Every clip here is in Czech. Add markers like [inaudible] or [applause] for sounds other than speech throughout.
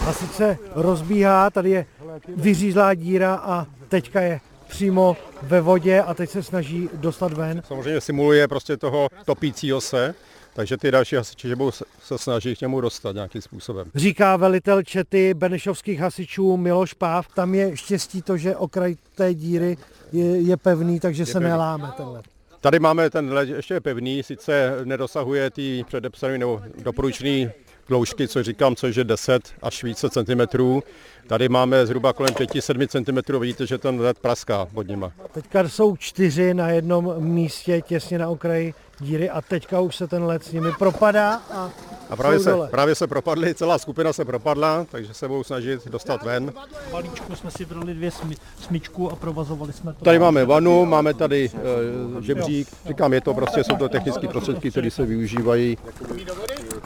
Hasič se rozbíhá, tady je vyřízlá díra a teďka je přímo ve vodě a teď se snaží dostat ven. Samozřejmě simuluje prostě toho topícího se, takže ty další hasiči že budou se snažit k němu dostat nějakým způsobem. Říká velitel čety benešovských hasičů Miloš Páv. Tam je štěstí to, že okraj té díry je, je pevný, takže se pevný. neláme ten led. Tady máme ten led ještě pevný, sice nedosahuje ty předepsané nebo doporučené dloužky, co říkám, což je 10 až více centimetrů. Tady máme zhruba kolem 5-7 cm, vidíte, že ten led praská pod nima. Teďka jsou čtyři na jednom místě těsně na okraji díry a teďka už se ten led s nimi propadá a, A právě jsou se, dole. právě se propadly, celá skupina se propadla, takže se budou snažit dostat ven. balíčku jsme si vrali dvě smi, smyčku a provazovali jsme to. Tady máme vanu, máme tady e, žebřík, říkám, je to prostě, jsou to technické prostředky, které se využívají.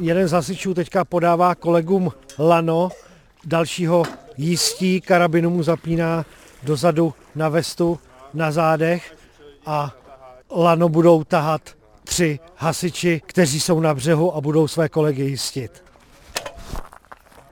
Jeden z hasičů teďka podává kolegům lano, dalšího jistí, karabinu mu zapíná dozadu na vestu, na zádech a lano budou tahat tři hasiči, kteří jsou na břehu a budou své kolegy jistit.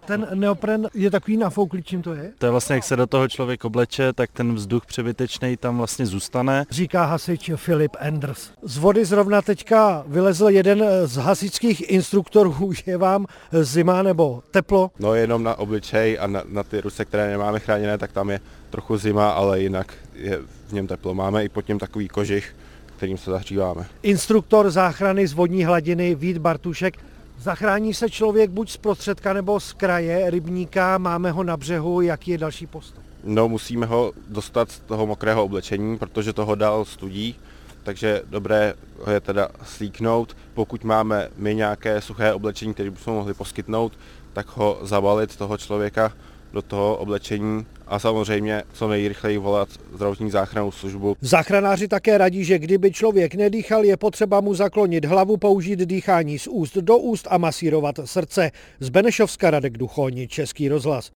Ten neopren je takový nafouklý, čím to je? To je vlastně, jak se do toho člověk obleče, tak ten vzduch přebytečný tam vlastně zůstane. Říká hasič Filip Enders. Z vody zrovna teďka vylezl jeden z hasičských instruktorů, [laughs] je vám zima nebo teplo. No jenom na obličej a na, na ty ruce, které nemáme chráněné, tak tam je trochu zima, ale jinak je v něm teplo. Máme i pod něm takový kožich, kterým se zahříváme. Instruktor záchrany z vodní hladiny Vít Bartušek. Zachrání se člověk buď z prostředka nebo z kraje rybníka, máme ho na břehu, jaký je další postup? No musíme ho dostat z toho mokrého oblečení, protože toho dál studí, takže dobré ho je teda slíknout. Pokud máme my nějaké suché oblečení, které bychom mohli poskytnout, tak ho zabalit toho člověka do toho oblečení a samozřejmě co nejrychleji volat zdravotní záchrannou službu. Záchranáři také radí, že kdyby člověk nedýchal, je potřeba mu zaklonit hlavu, použít dýchání z úst do úst a masírovat srdce. Z Benešovska Radek Duchoň, Český rozhlas.